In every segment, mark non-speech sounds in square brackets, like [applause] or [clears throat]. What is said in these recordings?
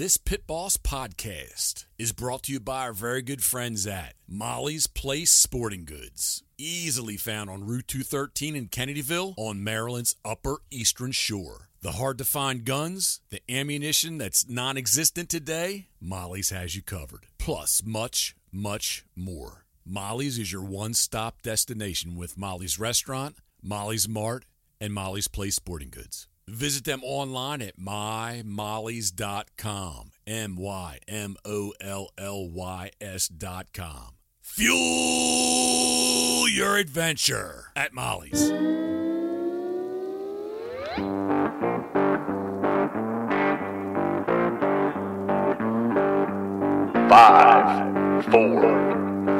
This Pit Boss podcast is brought to you by our very good friends at Molly's Place Sporting Goods. Easily found on Route 213 in Kennedyville on Maryland's Upper Eastern Shore. The hard to find guns, the ammunition that's non existent today, Molly's has you covered. Plus, much, much more. Molly's is your one stop destination with Molly's Restaurant, Molly's Mart, and Molly's Place Sporting Goods. Visit them online at mymollys.com. M Y M O L L Y S.com. Fuel your adventure at Molly's. Five, four,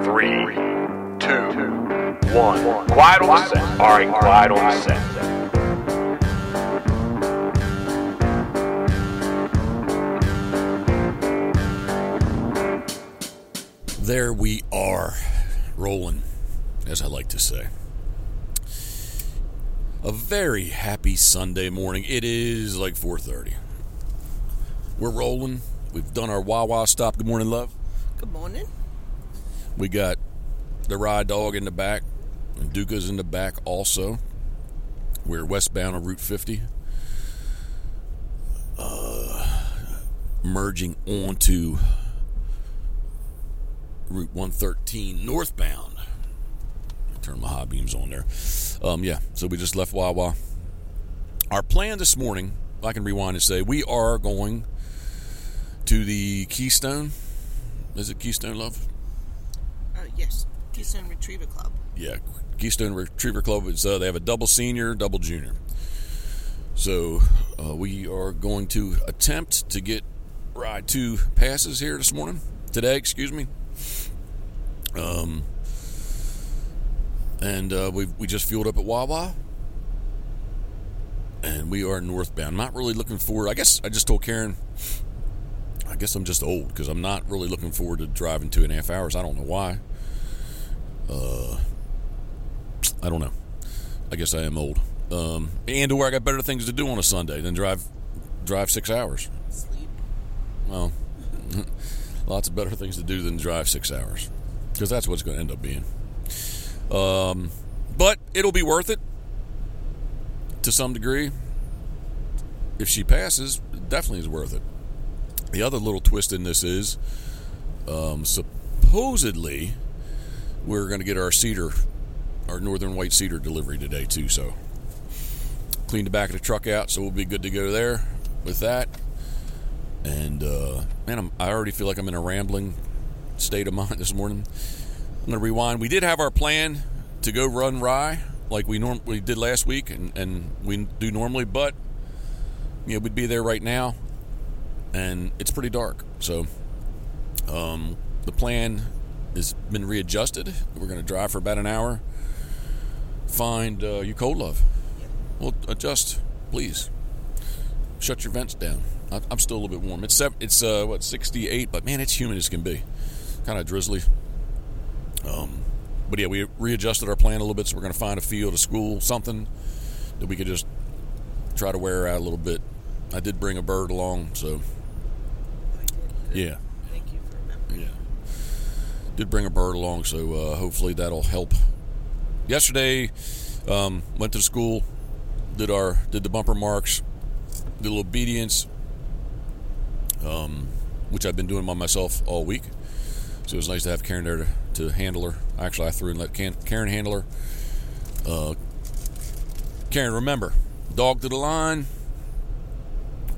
three, two, one. Quiet on set. All right, quiet on set. There we are, rolling, as I like to say. A very happy Sunday morning. It is like 4:30. We're rolling. We've done our Wawa stop. Good morning, love. Good morning. We got the Rye dog in the back, and Duke's in the back also. We're westbound on Route 50, uh, merging onto Route 113 northbound. Turn my high beams on there. Um, yeah, so we just left Wawa. Our plan this morning, I can rewind and say, we are going to the Keystone. Is it Keystone, love? Uh, yes, Keystone Retriever Club. yeah, Keystone Retriever Club. It's uh, they have a double senior, double junior. So uh, we are going to attempt to get Rye two passes here this morning, today. Excuse me. Um, and uh, we we just fueled up at Wawa, and we are northbound. Not really looking forward. I guess I just told Karen. I guess I'm just old because I'm not really looking forward to driving two and a half hours. I don't know why. Uh, I don't know. I guess I am old. Um, and where I got better things to do on a Sunday than drive drive six hours. Sleep. Well, [laughs] lots of better things to do than drive six hours because that's what's going to end up being. Um, but it'll be worth it to some degree. If she passes, definitely is worth it. The other little twist in this is um, supposedly we're going to get our cedar, our northern white cedar delivery today too. So clean the back of the truck out, so we'll be good to go there with that. And uh, man, I'm, I already feel like I'm in a rambling state of mind this morning. I'm going to rewind. We did have our plan to go run rye like we norm- we did last week, and, and we do normally, but you know we'd be there right now, and it's pretty dark. So um, the plan has been readjusted. We're going to drive for about an hour. Find uh, you cold love. Well, adjust, please. Shut your vents down. I'm still a little bit warm. It's it's uh, what 68, but man, it's humid as can be. Kind of drizzly. Um, but yeah, we readjusted our plan a little bit, so we're going to find a field, a school, something that we could just try to wear out a little bit. I did bring a bird along, so yeah, Thank you for remembering. yeah. Did bring a bird along, so uh, hopefully that'll help. Yesterday, um, went to the school, did our did the bumper marks, did a little obedience, um, which I've been doing by myself all week. So it was nice to have Karen there to, to handle her. Actually, I threw and let Karen handle her. Uh, Karen, remember, dog to the line.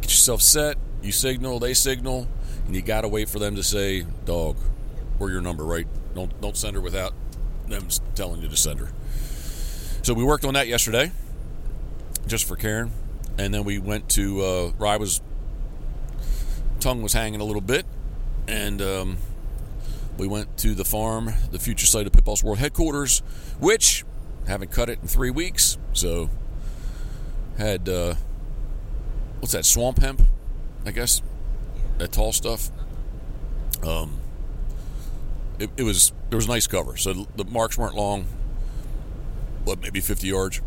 Get yourself set. You signal, they signal, and you got to wait for them to say dog or your number, right? Don't don't send her without them telling you to send her. So we worked on that yesterday, just for Karen, and then we went to uh, Rye was tongue was hanging a little bit, and um, we went to the farm, the future site of Pit Boss World headquarters, which haven't cut it in three weeks, so had uh, what's that swamp hemp, I guess, that tall stuff. Um, it, it was there was nice cover, so the marks weren't long. but maybe fifty yards,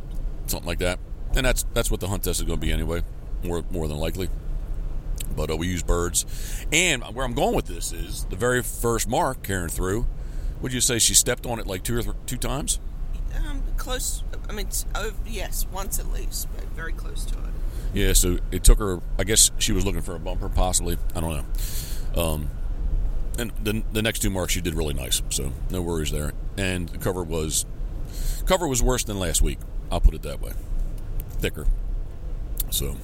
something like that, and that's that's what the hunt test is going to be anyway, more more than likely. But uh, we use birds. And where I'm going with this is the very first mark Karen threw. Would you say she stepped on it like two or th- two times? Um, close. I mean, over, yes, once at least, but very close to it. Yeah, so it took her. I guess she was looking for a bumper, possibly. I don't know. Um, and the, the next two marks she did really nice, so no worries there. And the cover was cover was worse than last week. I'll put it that way, thicker. So,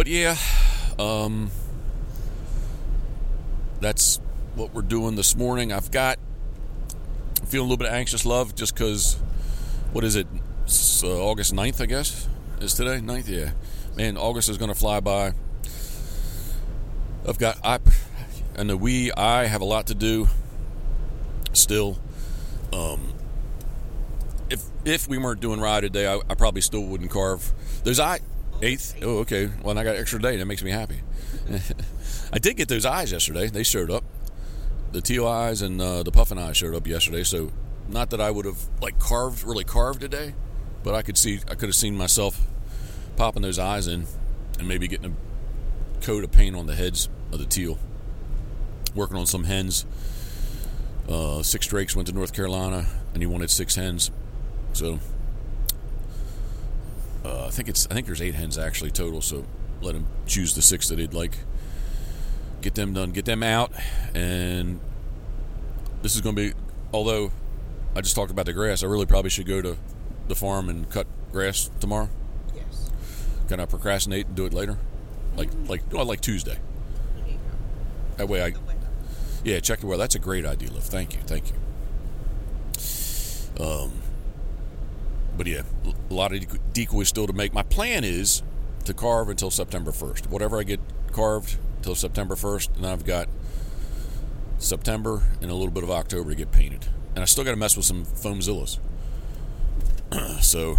but yeah, um, that's what we're doing this morning. I've got I'm feeling a little bit anxious love just because. What is it? Uh, August 9th, I guess, is today. 9th, yeah. Man, August is going to fly by. I've got I and the we I have a lot to do still. Um, if if we weren't doing Rye today, I, I probably still wouldn't carve There's eye eighth. Oh, okay. Well, I got an extra day. That makes me happy. [laughs] I did get those eyes yesterday. They showed up. The teal eyes and uh, the puffin eyes showed up yesterday. So, not that I would have like carved really carved today, but I could see I could have seen myself popping those eyes in and maybe getting a coat of paint on the heads of the teal. Working on some hens. Uh, six drakes went to North Carolina, and he wanted six hens. So uh, I think it's I think there's eight hens actually total. So let him choose the six that he'd like. Get them done. Get them out, and this is going to be. Although I just talked about the grass, I really probably should go to the farm and cut grass tomorrow. Yes. Can I procrastinate and do it later? Like like oh, like Tuesday. That way I yeah check the weather. That's a great idea, Liv. Thank you, thank you. Um, but yeah, a lot of deco- decoys still to make. My plan is to carve until September first. Whatever I get carved till September first, and I've got September and a little bit of October to get painted. And I still got to mess with some foamzillas. [clears throat] so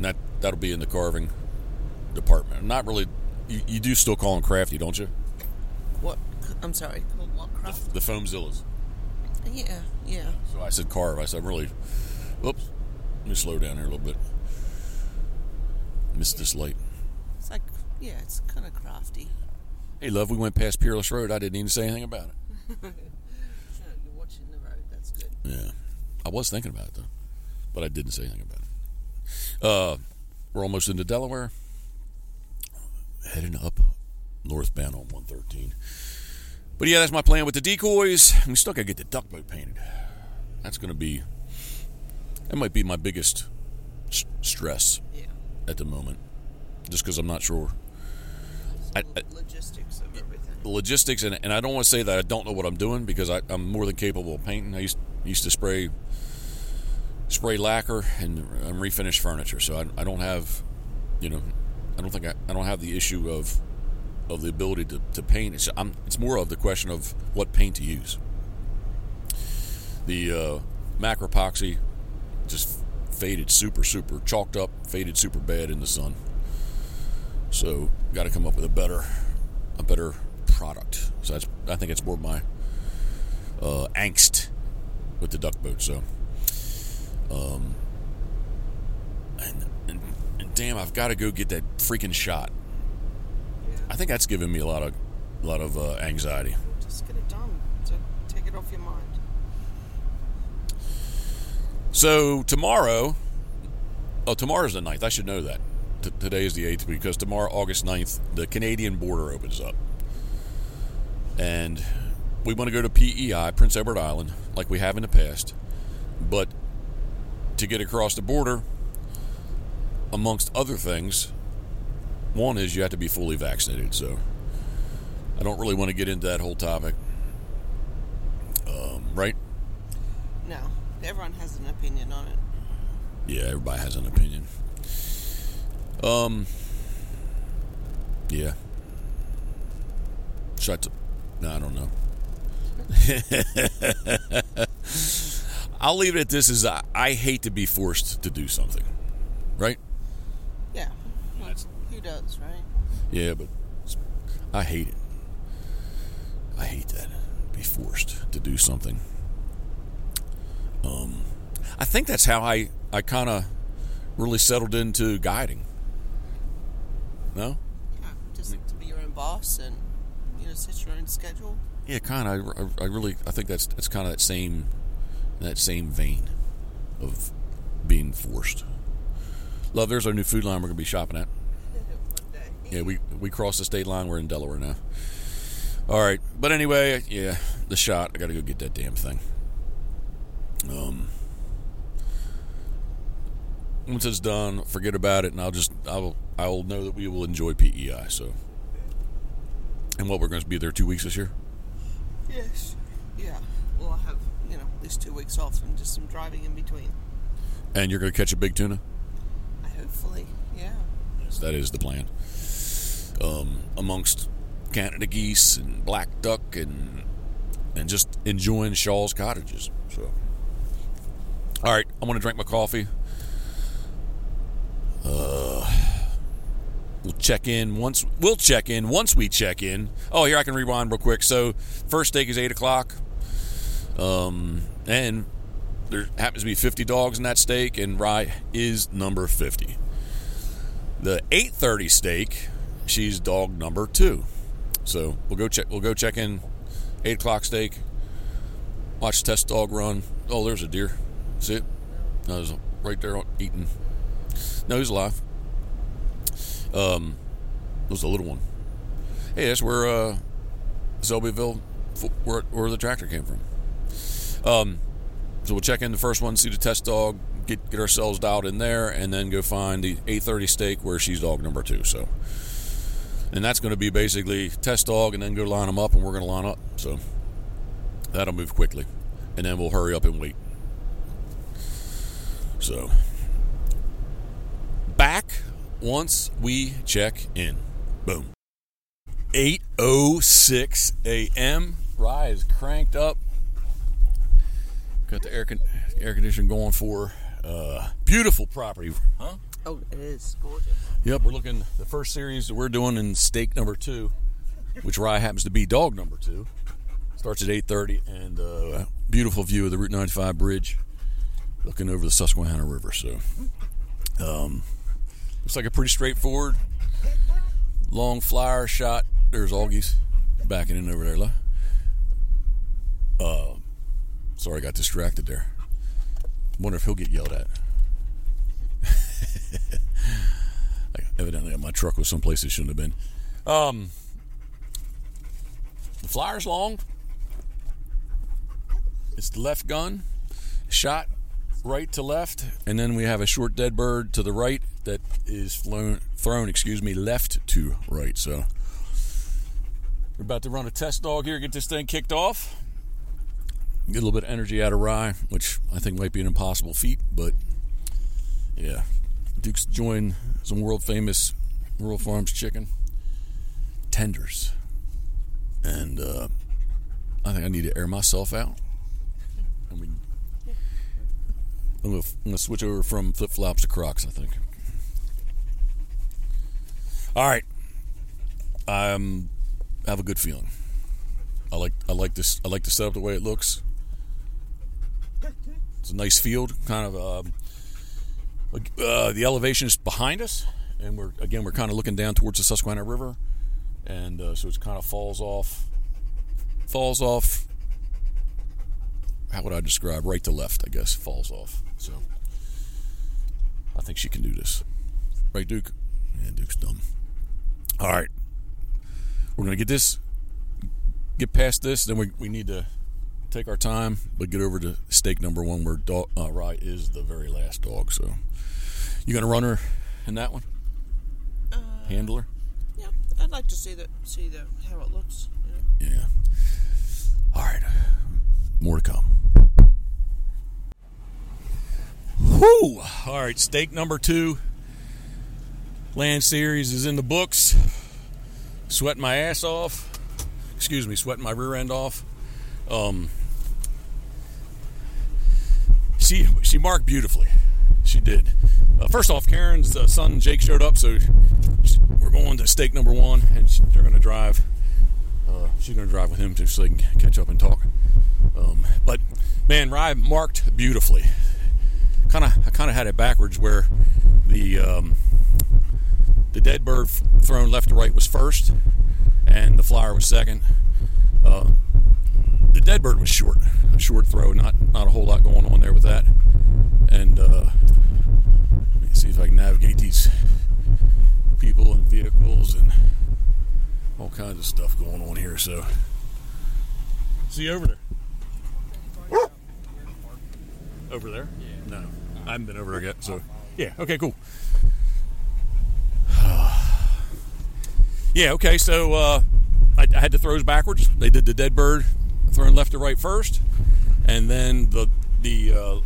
that that'll be in the carving department. I'm not really. You, you do still call them crafty, don't you? What? I'm sorry. Called what craft? The foamzillas. Yeah, yeah. So I said carve. I said really. Whoops. Let me slow down here a little bit. Missed this light. It's like, yeah, it's kind of crafty. Hey, love. We went past Peerless Road. I didn't even say anything about it. No, [laughs] you're watching the road. That's good. Yeah, I was thinking about it though, but I didn't say anything about it. Uh, we're almost into Delaware. Heading up northbound on 113. But yeah, that's my plan with the decoys. We still got to get the duck boat painted. That's going to be. That might be my biggest s- stress Yeah. at the moment, just because I'm not sure I- Lo- logistics of everything. logistics, and, and I don't want to say that I don't know what I'm doing because I, I'm more than capable of painting. I used used to spray spray lacquer and, and refinish furniture, so I, I don't have, you know, I don't think I, I don't have the issue of of the ability to, to paint. It's I'm, it's more of the question of what paint to use. The uh, Macropoxy just faded super super chalked up, faded super bad in the sun. So got to come up with a better a better product. So that's I think it's more my uh, angst with the duck boat. So, um, and, and, and damn, I've got to go get that freaking shot. I think that's giving me a lot of a lot of uh, anxiety. Just get it done. So take it off your mind. So tomorrow, oh, tomorrow's the 9th. I should know that. T- today is the 8th because tomorrow, August 9th, the Canadian border opens up. And we want to go to PEI, Prince Edward Island, like we have in the past. But to get across the border, amongst other things, one is you have to be fully vaccinated. So I don't really want to get into that whole topic. Um, right? No, everyone has an opinion on it. Yeah, everybody has an opinion. Um. Yeah. Shut. To, no, I don't know. [laughs] I'll leave it at this: is I, I hate to be forced to do something, right? Yeah. Well, who does, right? Yeah, but I hate it. I hate that. Be forced to do something. Um, I think that's how I, I kind of really settled into guiding. No. Yeah, just to be your own boss and you know set your own schedule. Yeah, kind of. I, I, really, I think that's that's kind of that same that same vein of being forced. Love, there's our new food line we're gonna be shopping at. [laughs] Yeah, we we crossed the state line. We're in Delaware now. All right, but anyway, yeah, the shot. I got to go get that damn thing. Um, once it's done, forget about it, and I'll just I'll I'll know that we will enjoy PEI. So, and what we're going to be there two weeks this year. Yes. Yeah. Well, I have you know at least two weeks off and just some driving in between. And you're going to catch a big tuna. I hopefully, yeah. Yes, that is the plan. Um, amongst Canada geese and black duck and and just enjoying Shaw's cottages. So, all right, I'm gonna drink my coffee. Uh, we'll check in once. We'll check in once we check in. Oh, here I can rewind real quick. So, first stake is eight o'clock. Um, and there happens to be 50 dogs in that stake, and Rye is number 50. The 8:30 stake, she's dog number two. So we'll go check. We'll go check in. Eight o'clock stake. Watch test dog run. Oh, there's a deer. See it? No, was right there on eating. No, he's alive. Um, it was a little one. Hey, that's where uh, Selbyville, where where the tractor came from. Um, so we'll check in the first one, see the test dog, get get ourselves dialed in there, and then go find the 8:30 stake where she's dog number two. So, and that's going to be basically test dog, and then go line them up, and we're going to line up. So that'll move quickly, and then we'll hurry up and wait. So back once we check in. Boom. 8:06 a.m. Rye is cranked up. Got the air con- air conditioning going for uh, beautiful property, huh? Oh, it is gorgeous. Yep, we're looking the first series that we're doing in stake number two, which Rye happens to be dog number two. Starts at 8:30 and uh, beautiful view of the Route 95 bridge, looking over the Susquehanna River. So, um, looks like a pretty straightforward long flyer shot. There's Augie's backing in over there. Uh, sorry, I got distracted there. Wonder if he'll get yelled at. [laughs] Evidently, my truck was someplace it shouldn't have been. Um, the flyer's long. It's the left gun, shot right to left, and then we have a short dead bird to the right that is flown, thrown, excuse me, left to right. So we're about to run a test dog here, get this thing kicked off. Get a little bit of energy out of Rye, which I think might be an impossible feat, but yeah. Duke's joined some world famous Royal Farms chicken tenders. And uh, I think I need to air myself out. I'm going to switch over from flip flops to Crocs, I think. All right. I um, have a good feeling. I like I like this I like the setup the way it looks. It's a nice field, kind of. Um, uh, the elevation is behind us, and we're again we're kind of looking down towards the Susquehanna River, and uh, so it kind of falls off, falls off. How would I describe right to left? I guess falls off. So I think she can do this, right, Duke? Yeah, Duke's dumb. All right, we're gonna get this, get past this. Then we we need to take our time, but get over to stake number one, where dog, uh, Rye is the very last dog. So, you gonna run her in that one? Uh, Handler? yeah, I'd like to see the see the how it looks. You know. Yeah. All right. More to come. Whoo! All right, stake number two. Land series is in the books. Sweating my ass off. Excuse me, sweating my rear end off. Um, she she marked beautifully. She did. Uh, first off, Karen's uh, son Jake showed up, so she- we're going to stake number one, and she, they're going to drive. Uh, she's going to drive with him too, so they can catch up and talk. Um, but man, Rye marked beautifully. Kind of, I kind of had it backwards where the um, the dead bird thrown left to right was first, and the flyer was second. Uh, the dead bird was short, a short throw, not not a whole lot going on there with that. And uh, let me see if I can navigate these people and vehicles and all kinds of stuff going on here. So, see you over there. Over there? Yeah. No, I haven't been over there yet. So, yeah, okay, cool. [sighs] yeah, okay. So uh, I, I had the throws backwards. They did the dead bird throwing left to right first, and then the the uh,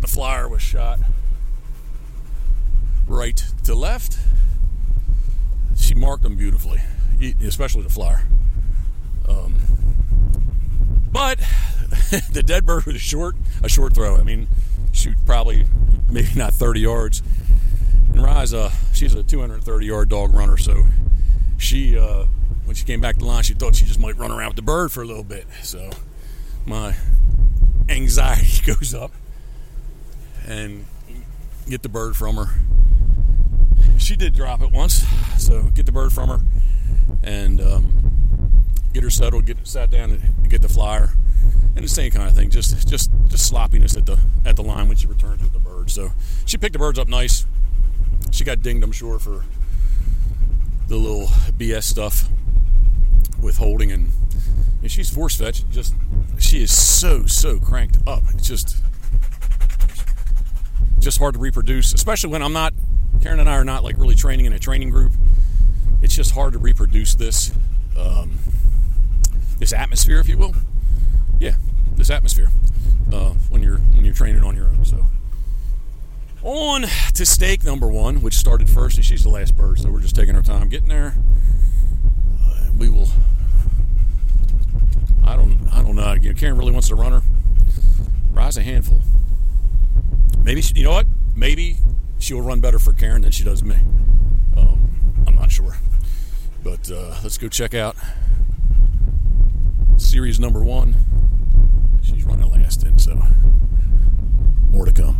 the flyer was shot right to left. She marked them beautifully, especially the flyer. Um, but [laughs] the dead bird was short, a short throw. I mean, shoot, probably maybe not 30 yards. And Rye's, uh, she's a 230 yard dog runner, so she, uh, when she came back to the line, she thought she just might run around with the bird for a little bit. So my anxiety [laughs] goes up and get the bird from her. She did drop it once, so get the bird from her and um, get her settled, get sat down and get the flyer, and the same kind of thing. Just just just sloppiness at the at the line when she returns with the bird. So she picked the birds up nice. She got dinged, I'm sure, for the little BS stuff with holding and, and she's force fetched. Just she is so so cranked up. It's just just hard to reproduce, especially when I'm not. Karen and I are not like really training in a training group. It's just hard to reproduce this um, this atmosphere, if you will. Yeah, this atmosphere uh, when you're when you're training on your own. So on to stake number one, which started first, and she's the last bird, so we're just taking our time getting there. Uh, we will. I don't. I don't know. You know, Karen really wants to run her. Rye's a handful. Maybe she, you know what? Maybe she'll run better for Karen than she does me. Um, I'm not sure, but uh, let's go check out series number one. She's running last in, so more to come.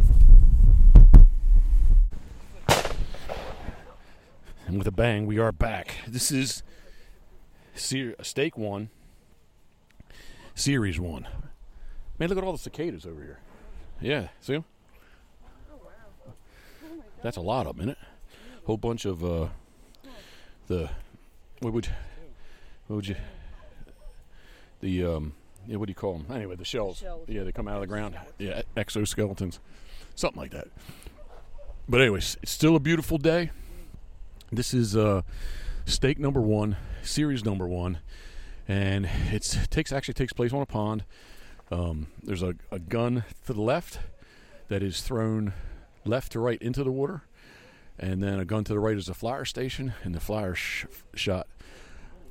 And with a bang, we are back. This is ser- stake one, series one. Man, look at all the cicadas over here. Yeah, see 'em? That's a lot of them, isn't it? Whole bunch of uh, the what would what would you the um yeah what do you call them anyway the shells. Shells. yeah they come out of the ground. Yeah exoskeletons. Something like that. But anyways it's still a beautiful day. This is uh stake number one series number one and it's takes actually takes place on a pond. Um, there's a, a gun to the left that is thrown left to right into the water and then a gun to the right is a flyer station and the flyer sh- shot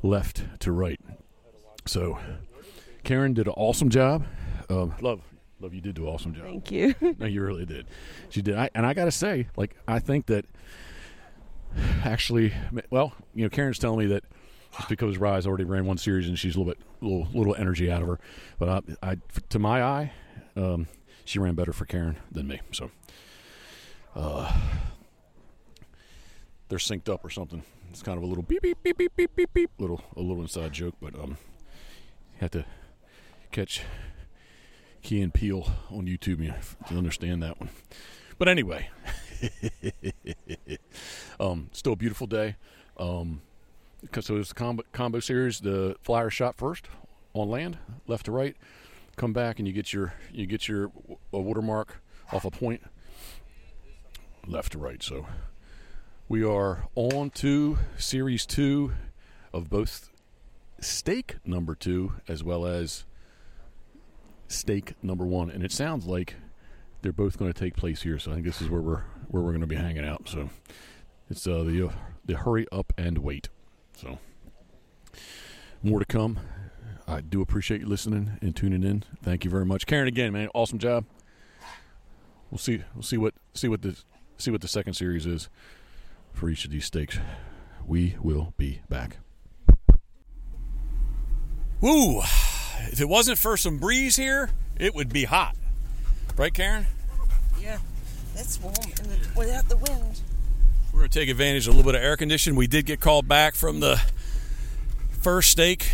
left to right so karen did an awesome job um, love love you did do an awesome job Thank you. [laughs] no, you really did. She did. I, and I got to say, like, I think that actually, well, you know, Karen's telling me that it's because Rye's already ran one series and she's a little bit, little, little energy out of her. But I, I to my eye, um, she ran better for Karen than me. So, uh, they're synced up or something. It's kind of a little beep beep beep beep beep beep beep, little a little inside joke, but um, have to catch Key and Peele on YouTube you to understand that one. But anyway, [laughs] um, still a beautiful day. Um, so it's the combo, combo series. The flyer shot first on land, left to right. Come back and you get your you get your watermark off a point, left to right. So we are on to series two of both stake number two as well as stake number one, and it sounds like they're both going to take place here. So I think this is where we're where we're going to be hanging out. So it's uh, the uh, the hurry up and wait. So more to come. I do appreciate you listening and tuning in. Thank you very much, Karen. Again, man, awesome job. We'll see. We'll see what see what the see what the second series is for each of these stakes. We will be back. Woo! If it wasn't for some breeze here, it would be hot. Right, Karen? yeah, that's warm and the, without the wind. We're going to take advantage of a little bit of air conditioning. We did get called back from the first stake.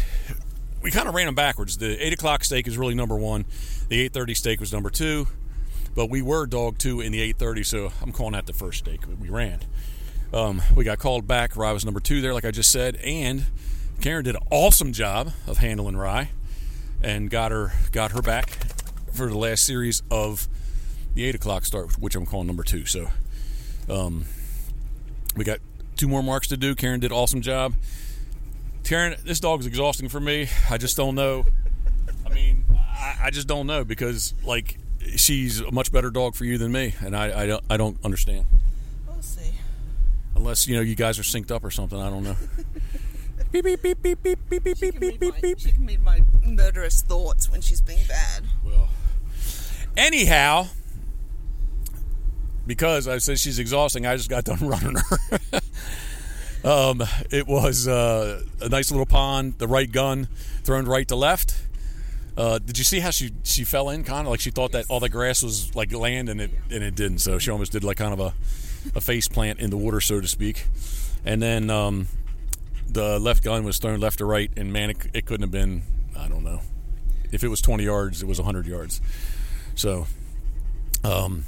We kind of ran them backwards. The eight o'clock stake is really number one. The eight thirty stake was number two, but we were dog two in the eight thirty, so I'm calling that the first stake we ran. Um, we got called back. Rye was number two there, like I just said, and Karen did an awesome job of handling Rye, and got her got her back for the last series of the eight o'clock start, which I'm calling number two. So, um, we got two more marks to do. Karen did an awesome job. Karen, this dog is exhausting for me. I just don't know. I mean, I, I just don't know because like she's a much better dog for you than me, and I I don't, I don't understand We'll see. unless you know you guys are synced up or something. I don't know. [laughs] beep beep beep beep beep beep beep beep beep beep beep. she can read my murderous thoughts when she's being bad. Well, anyhow, because I said she's exhausting, I just got done [laughs] running her. [laughs] um, it was uh, a nice little pond, the right gun thrown right to left. Uh, did you see how she she fell in? Kind of like she thought that all the grass was like land, and it and it didn't. So she almost did like kind of a a face plant in the water, so to speak. And then um, the left gun was thrown left to right, and man, it, it couldn't have been. I don't know. If it was 20 yards, it was 100 yards. So, um,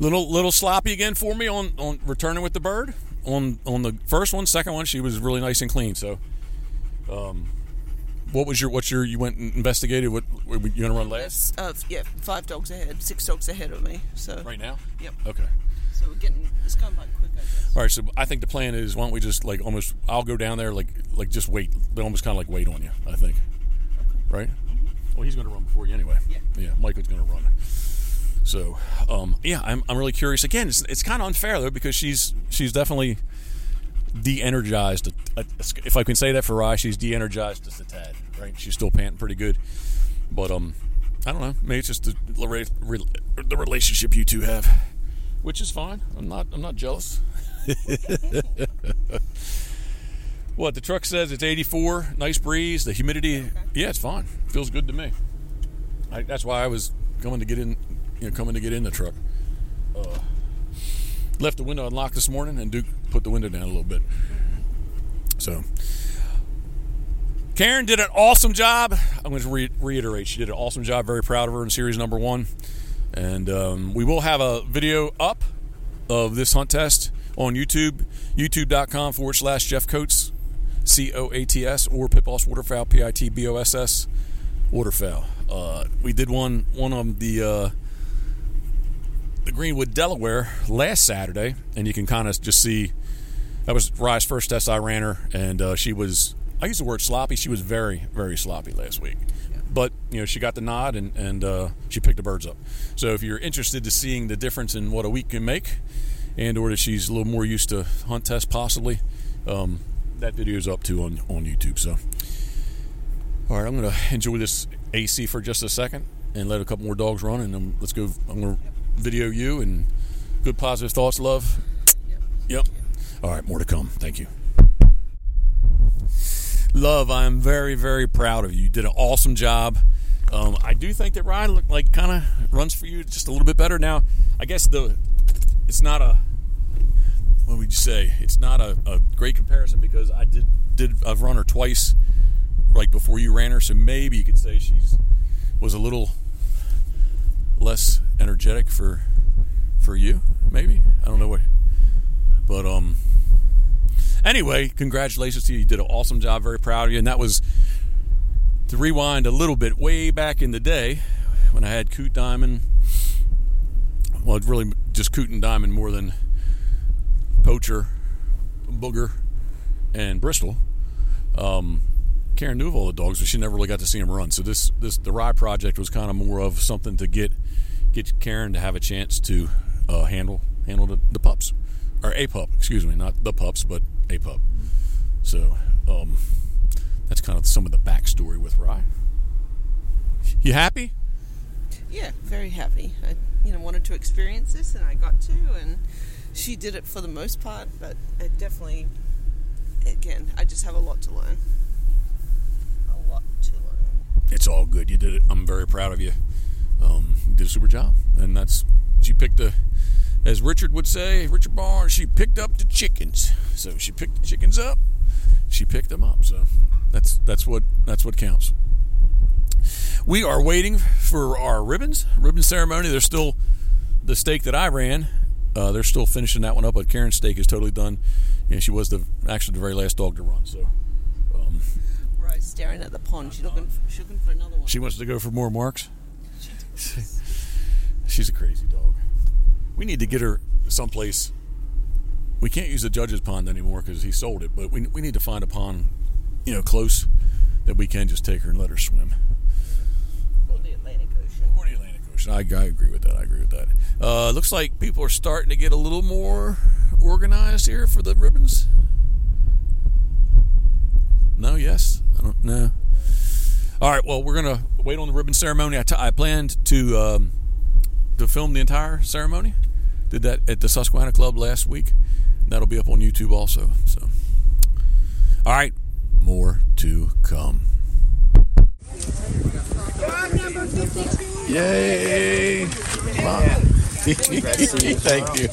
little little sloppy again for me on, on returning with the bird. On on the first one, second one, she was really nice and clean. So, um, what was your what's your you went and investigated? What were you gonna run last Uh, yeah, five dogs ahead, six dogs ahead of me. So right now? Yep. Okay. So we're getting it's going by quick, I guess. All right. So I think the plan is why don't we just like almost I'll go down there like like just wait. They almost kind of like wait on you. I think. Right. Well, he's going to run before you anyway. Yeah. Yeah. Michael's going to run. So, um, yeah, I'm, I'm really curious. Again, it's, it's kind of unfair though because she's she's definitely de-energized. If I can say that for Rye, she's de-energized just a tad. She's still panting pretty good, but um, I don't know. Maybe it's just the, the relationship you two have, which is fine. I'm not I'm not jealous. [laughs] What the truck says it's 84, nice breeze, the humidity. Yeah, it's fine. Feels good to me. I, that's why I was coming to get in, you know, coming to get in the truck. Uh, left the window unlocked this morning, and Duke put the window down a little bit. So, Karen did an awesome job. I'm going to re- reiterate, she did an awesome job. Very proud of her in series number one, and um, we will have a video up of this hunt test on YouTube, youtube.com forward slash Jeff Coats, C O A T S, or Pit Boss Waterfowl, P I T B O S S, Waterfowl. Uh, we did one one of the uh, the Greenwood, Delaware last Saturday, and you can kind of just see that was Rye's first test I ran her, and uh, she was I use the word sloppy. She was very very sloppy last week, but you know she got the nod and and uh, she picked the birds up. So if you're interested to seeing the difference in what a week can make, and or that she's a little more used to hunt test possibly, um, that video is up too on on YouTube. So all right, I'm gonna enjoy this AC for just a second and let a couple more dogs run, and then let's go. I'm gonna video you and good positive thoughts, love. Yep. All right, more to come. Thank you. Love, I am very, very proud of you. You did an awesome job. Um, I do think that Ryan look like kind of runs for you just a little bit better now. I guess the it's not a what would you say? It's not a, a great comparison because I did did I've run her twice right before you ran her, so maybe you could say she's was a little less energetic for for you. Maybe I don't know what, but um. Anyway, congratulations to you. You did an awesome job. Very proud of you. And that was to rewind a little bit, way back in the day when I had Coot Diamond. Well, really just Coot and Diamond more than Poacher, Booger, and Bristol. Um, Karen knew of all the dogs, but she never really got to see them run. So this, this the Rye project was kind of more of something to get get Karen to have a chance to uh, handle handle the, the pups or a pup, excuse me, not the pups, but a pup. So um, that's kind of some of the backstory with Rye. You happy? Yeah, very happy. I, you know, wanted to experience this, and I got to, and she did it for the most part. But it definitely, again, I just have a lot to learn. A lot to learn. It's all good. You did it. I'm very proud of you. Um, you did a super job, and that's you picked the as Richard would say, Richard Barnes, she picked up the chickens. So she picked the chickens up. She picked them up. So that's that's what that's what counts. We are waiting for our ribbons ribbon ceremony. There's still the stake that I ran. Uh, they're still finishing that one up, but Karen's stake is totally done. And she was the actually the very last dog to run. So um, Rose staring at the pond. She's looking, she's looking for another one. she wants to go for more marks. She [laughs] She's a crazy dog. We need to get her someplace. We can't use the judge's pond anymore because he sold it, but we, we need to find a pond, you know, close that we can just take her and let her swim. Or the Atlantic Ocean. Or the Atlantic Ocean. I, I agree with that. I agree with that. Uh, looks like people are starting to get a little more organized here for the ribbons. No, yes, I don't know. All right, well, we're gonna wait on the ribbon ceremony. I, t- I planned to um, to film the entire ceremony. Did that at the Susquehanna Club last week. That'll be up on YouTube also. So, all right, more to come. Yay! [laughs] Thank you.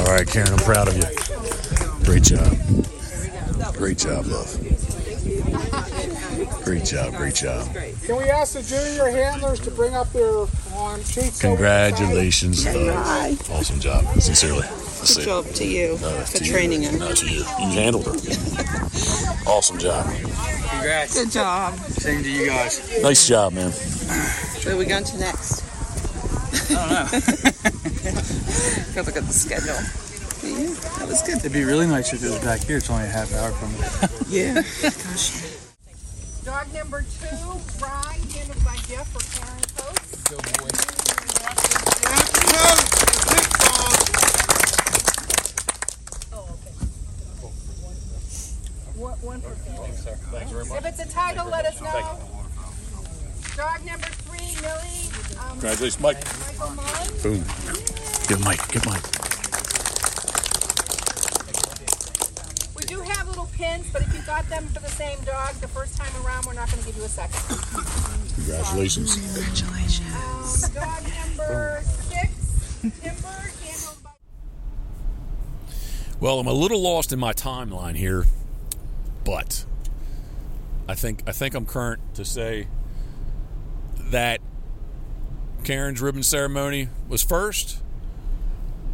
All right, Karen, I'm proud of you. Great job. Great job, love. Great job, great job. Can we ask the junior handlers to bring up their um, sheets? Congratulations, love. Awesome job. Sincerely. Good job to you for training her. No, to you. You handled her. awesome job. Congrats. Good job. Same to you guys. Nice job, man. Where are we going to next? I don't know. [laughs] Gotta look at the schedule. Yeah, that was good. It'd be really nice if it was back here. It's only a half hour from here. Yeah. [laughs] Gosh. Dog number two, Rye, handled by Jeff or Karen Post. One, one for If it's a title, let us know. Dog number three, Millie, um, Congratulations, Mike. Michael Mullen. Boom. Give Mike. Give Mike. We do have little pins, but if you got them for the same dog the first time around, we're not going to give you a second. Congratulations. Um, dog number six, Timber, handled by. Well, I'm a little lost in my timeline here, but I think I think I'm current to say that Karen's ribbon ceremony was first.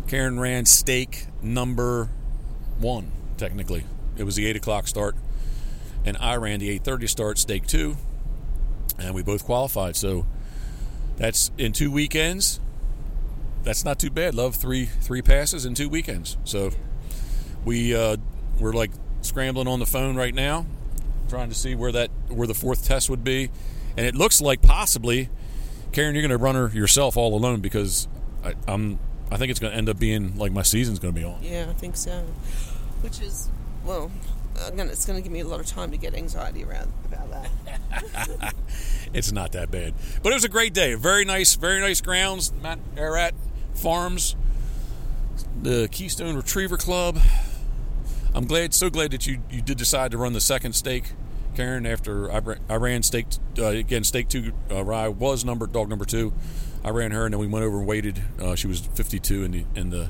Karen ran stake number one. Technically, it was the eight o'clock start, and I ran the eight thirty start, stake two, and we both qualified. So that's in two weekends. That's not too bad. Love three three passes in two weekends. So we uh, we're like scrambling on the phone right now, trying to see where that where the fourth test would be, and it looks like possibly, Karen, you're going to run her yourself all alone because I, I'm I think it's going to end up being like my season's going to be on. Yeah, I think so. Which is, well, gonna, it's going to give me a lot of time to get anxiety around about that. [laughs] It's not that bad, but it was a great day. Very nice, very nice grounds. Matt Arat Farms, the Keystone Retriever Club. I'm glad, so glad that you you did decide to run the second stake, Karen. After I, I ran stake uh, again, stake two. Uh, Rye was number dog number two. I ran her, and then we went over and waited. Uh, she was 52 in the in the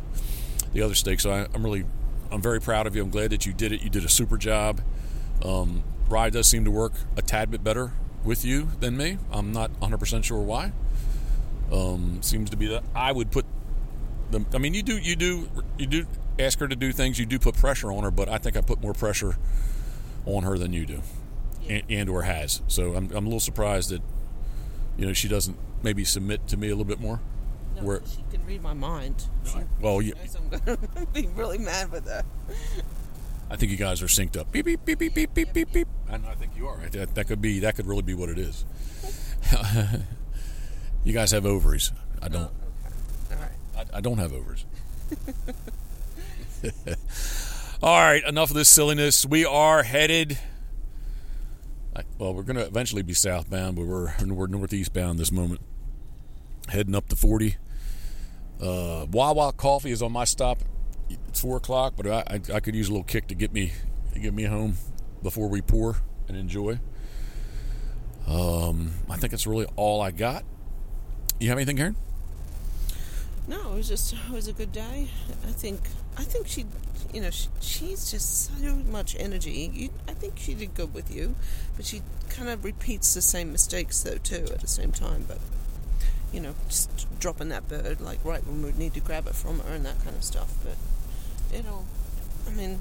the other stake. So I, I'm really, I'm very proud of you. I'm glad that you did it. You did a super job. Um, Rye does seem to work a tad bit better with you than me. I'm not 100% sure why. Um, seems to be that I would put the. I mean, you do, you do, you do ask her to do things. You do put pressure on her, but I think I put more pressure on her than you do, and, and or has. So I'm, I'm a little surprised that you know she doesn't maybe submit to me a little bit more. No, Where- she can read my mind. She Well, you, knows I'm going [laughs] to be really mad with her. I think you guys are synced up. Beep beep beep beep beep beep beep beep. And I think you are. That, that could be. That could really be what it is. [laughs] you guys have ovaries. I don't. Oh, All right. I, I don't have ovaries. [laughs] All right, enough of this silliness. We are headed. Well, we're going to eventually be southbound, but we're we're northeast bound this moment. Heading up to forty. Uh, Wawa Coffee is on my stop. It's four o'clock, but I, I I could use a little kick to get me get me home before we pour and enjoy. Um, I think that's really all I got. You have anything, Karen? no, it was just it was a good day. I think I think she, you know, she, she's just so much energy. You, I think she did good with you, but she kind of repeats the same mistakes though too at the same time. But you know, just dropping that bird like right when we need to grab it from her and that kind of stuff. But it'll, I mean,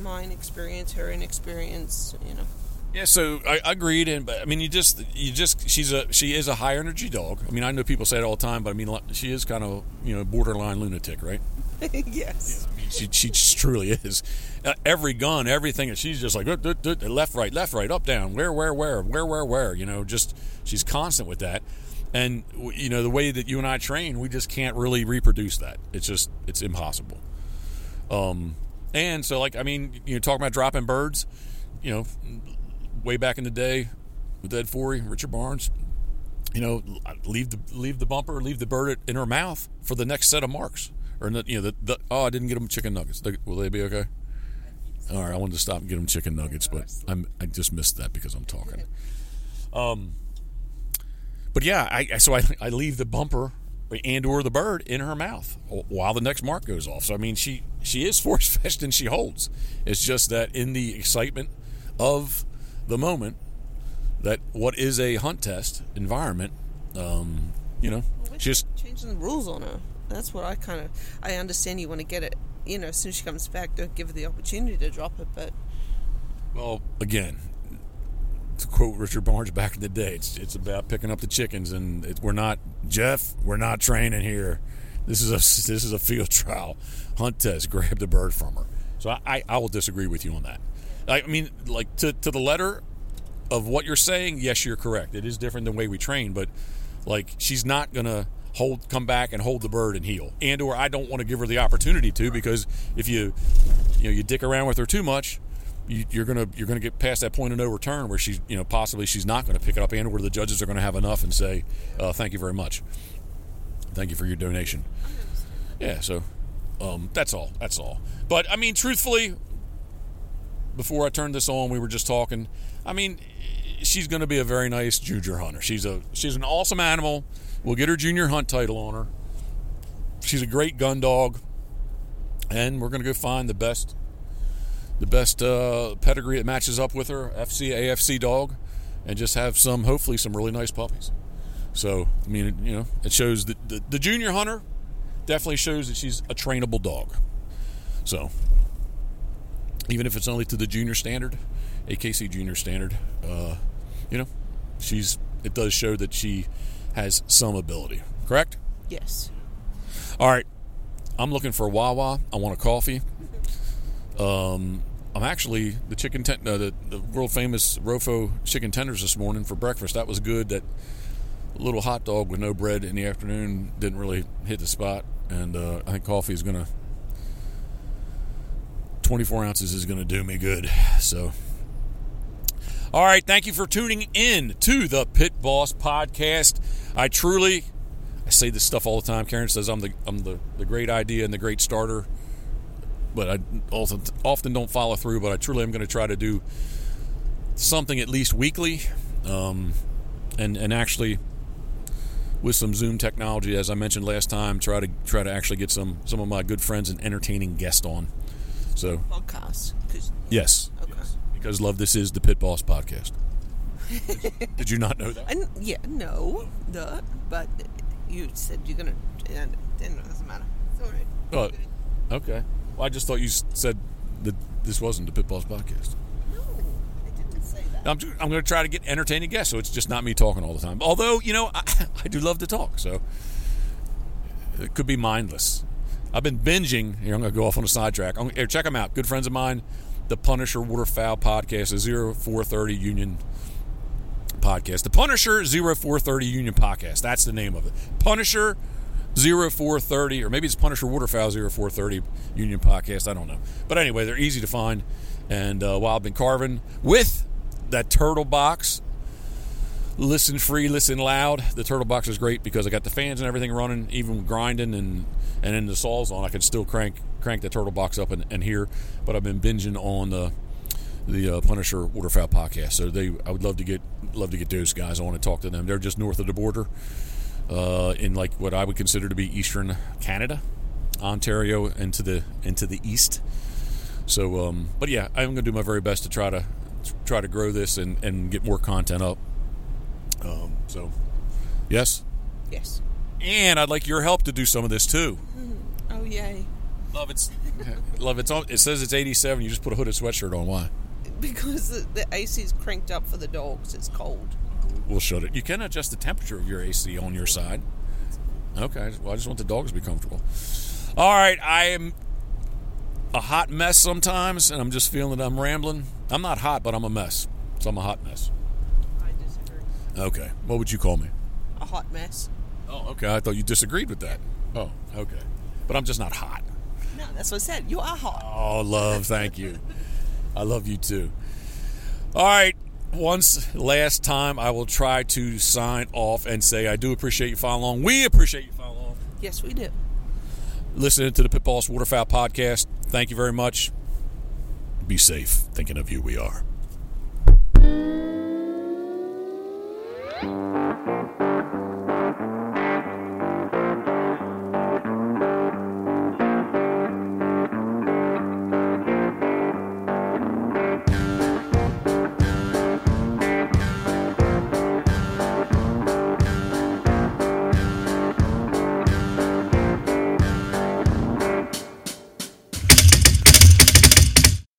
mine experience, her inexperience, you know. Yeah, so I I agreed, and but I mean, you just you just she's a she is a high energy dog. I mean, I know people say it all the time, but I mean, she is kind of you know borderline lunatic, right? [laughs] yes. I mean, she she truly is. Uh, every gun, everything, she's just like "Uh, uh, uh, left, right, left, right, up, down, where, where, where, where, where, where. You know, just she's constant with that. And you know, the way that you and I train, we just can't really reproduce that. It's just it's impossible. Um, and so like I mean, you know, talking about dropping birds, you know, way back in the day with Ed Forey, Richard Barnes, you know, leave the leave the bumper, leave the bird in her mouth for the next set of marks, or the, you know, the, the oh, I didn't get them chicken nuggets. Will they be okay? All right, I wanted to stop and get them chicken nuggets, but I'm I just missed that because I'm talking. Um, but yeah, I so I I leave the bumper and or the bird in her mouth while the next mark goes off. So I mean, she she is [laughs] force fetched and she holds. It's just that in the excitement of the moment, that what is a hunt test environment, um, you know, We're just changing the rules on her. That's what I kind of. I understand you want to get it. You know, as soon as she comes back, don't give her the opportunity to drop it. But Well, again, to quote Richard Barnes back in the day, it's, it's about picking up the chickens, and it, we're not Jeff. We're not training here. This is a [laughs] this is a field trial, hunt test. Grab the bird from her. So I, I, I will disagree with you on that. I mean, like to to the letter of what you're saying, yes, you're correct. It is different than the way we train, but like she's not gonna hold come back and hold the bird and heel. And or I don't want to give her the opportunity to because if you you know you dick around with her too much, you, you're gonna you're gonna get past that point of no return where she's you know possibly she's not going to pick it up, and where the judges are going to have enough and say, uh, "Thank you very much, thank you for your donation." Yeah, so um, that's all. That's all. But I mean, truthfully, before I turned this on, we were just talking. I mean, she's going to be a very nice junior hunter. She's a she's an awesome animal. We'll get her junior hunt title on her. She's a great gun dog, and we're going to go find the best the best uh, pedigree that matches up with her, FC AFC dog, and just have some hopefully some really nice puppies. So I mean, you know, it shows that the, the junior hunter definitely shows that she's a trainable dog. So even if it's only to the junior standard, AKC junior standard, uh, you know, she's it does show that she has some ability. Correct? yes, All right. I'm looking for a Wawa. I want a coffee. Um, I'm actually the chicken ten- uh, the, the world famous Rofo chicken tenders this morning for breakfast. That was good. That little hot dog with no bread in the afternoon didn't really hit the spot, and uh, I think coffee is gonna 24 ounces is gonna do me good. So. All right, thank you for tuning in to the Pit Boss podcast. I truly I say this stuff all the time. Karen says I'm the I'm the, the great idea and the great starter, but I also often don't follow through. But I truly am going to try to do something at least weekly, um, and and actually with some Zoom technology, as I mentioned last time, try to try to actually get some some of my good friends and entertaining guests on. So podcast. yes, Okay. because love this is the Pit Boss podcast. Did, [laughs] did you not know that? N yeah, no, the but you said you're gonna. And it doesn't matter. It's all right. Oh, okay. I just thought you said that this wasn't the Pit Boss podcast. No, I didn't say that. I'm, I'm going to try to get entertaining guests, so it's just not me talking all the time. Although, you know, I, [laughs] I do love to talk, so it could be mindless. I've been binging. Here, I'm going to go off on a sidetrack. I'm, here, check them out. Good friends of mine, the Punisher Waterfowl podcast, the 0430 Union podcast. The Punisher 0430 Union podcast. That's the name of it. Punisher 0430, or maybe it's Punisher Waterfowl 0430 Union podcast. I don't know. But anyway, they're easy to find. And uh, while I've been carving with that turtle box, listen free, listen loud. The turtle box is great because I got the fans and everything running, even grinding and and then the saws on. I can still crank crank the turtle box up and, and hear. But I've been binging on the the uh, Punisher Waterfowl podcast. So they, I would love to get love to get those guys. I want to talk to them. They're just north of the border. Uh, in like what I would consider to be eastern Canada, Ontario into the into the east. So, um, but yeah, I'm going to do my very best to try to try to grow this and, and get more content up. Um, so, yes, Yes. and I'd like your help to do some of this too. Oh yay! Love it's [laughs] love it's. It says it's 87. You just put a hooded sweatshirt on. Why? Because the, the AC is cranked up for the dogs. It's cold. We'll shut it. You can adjust the temperature of your AC on your side. Okay. Well, I just want the dogs to be comfortable. All right. I am a hot mess sometimes, and I'm just feeling that I'm rambling. I'm not hot, but I'm a mess. So I'm a hot mess. I disagree. Okay. What would you call me? A hot mess. Oh, okay. I thought you disagreed with that. Oh, okay. But I'm just not hot. No, that's what I said. You are hot. Oh, love. Thank you. I love you too. All right. Once last time, I will try to sign off and say I do appreciate you following along. We appreciate you following along. Yes, we do. Listening to the Pit Boss Waterfowl podcast. Thank you very much. Be safe. Thinking of you, we are.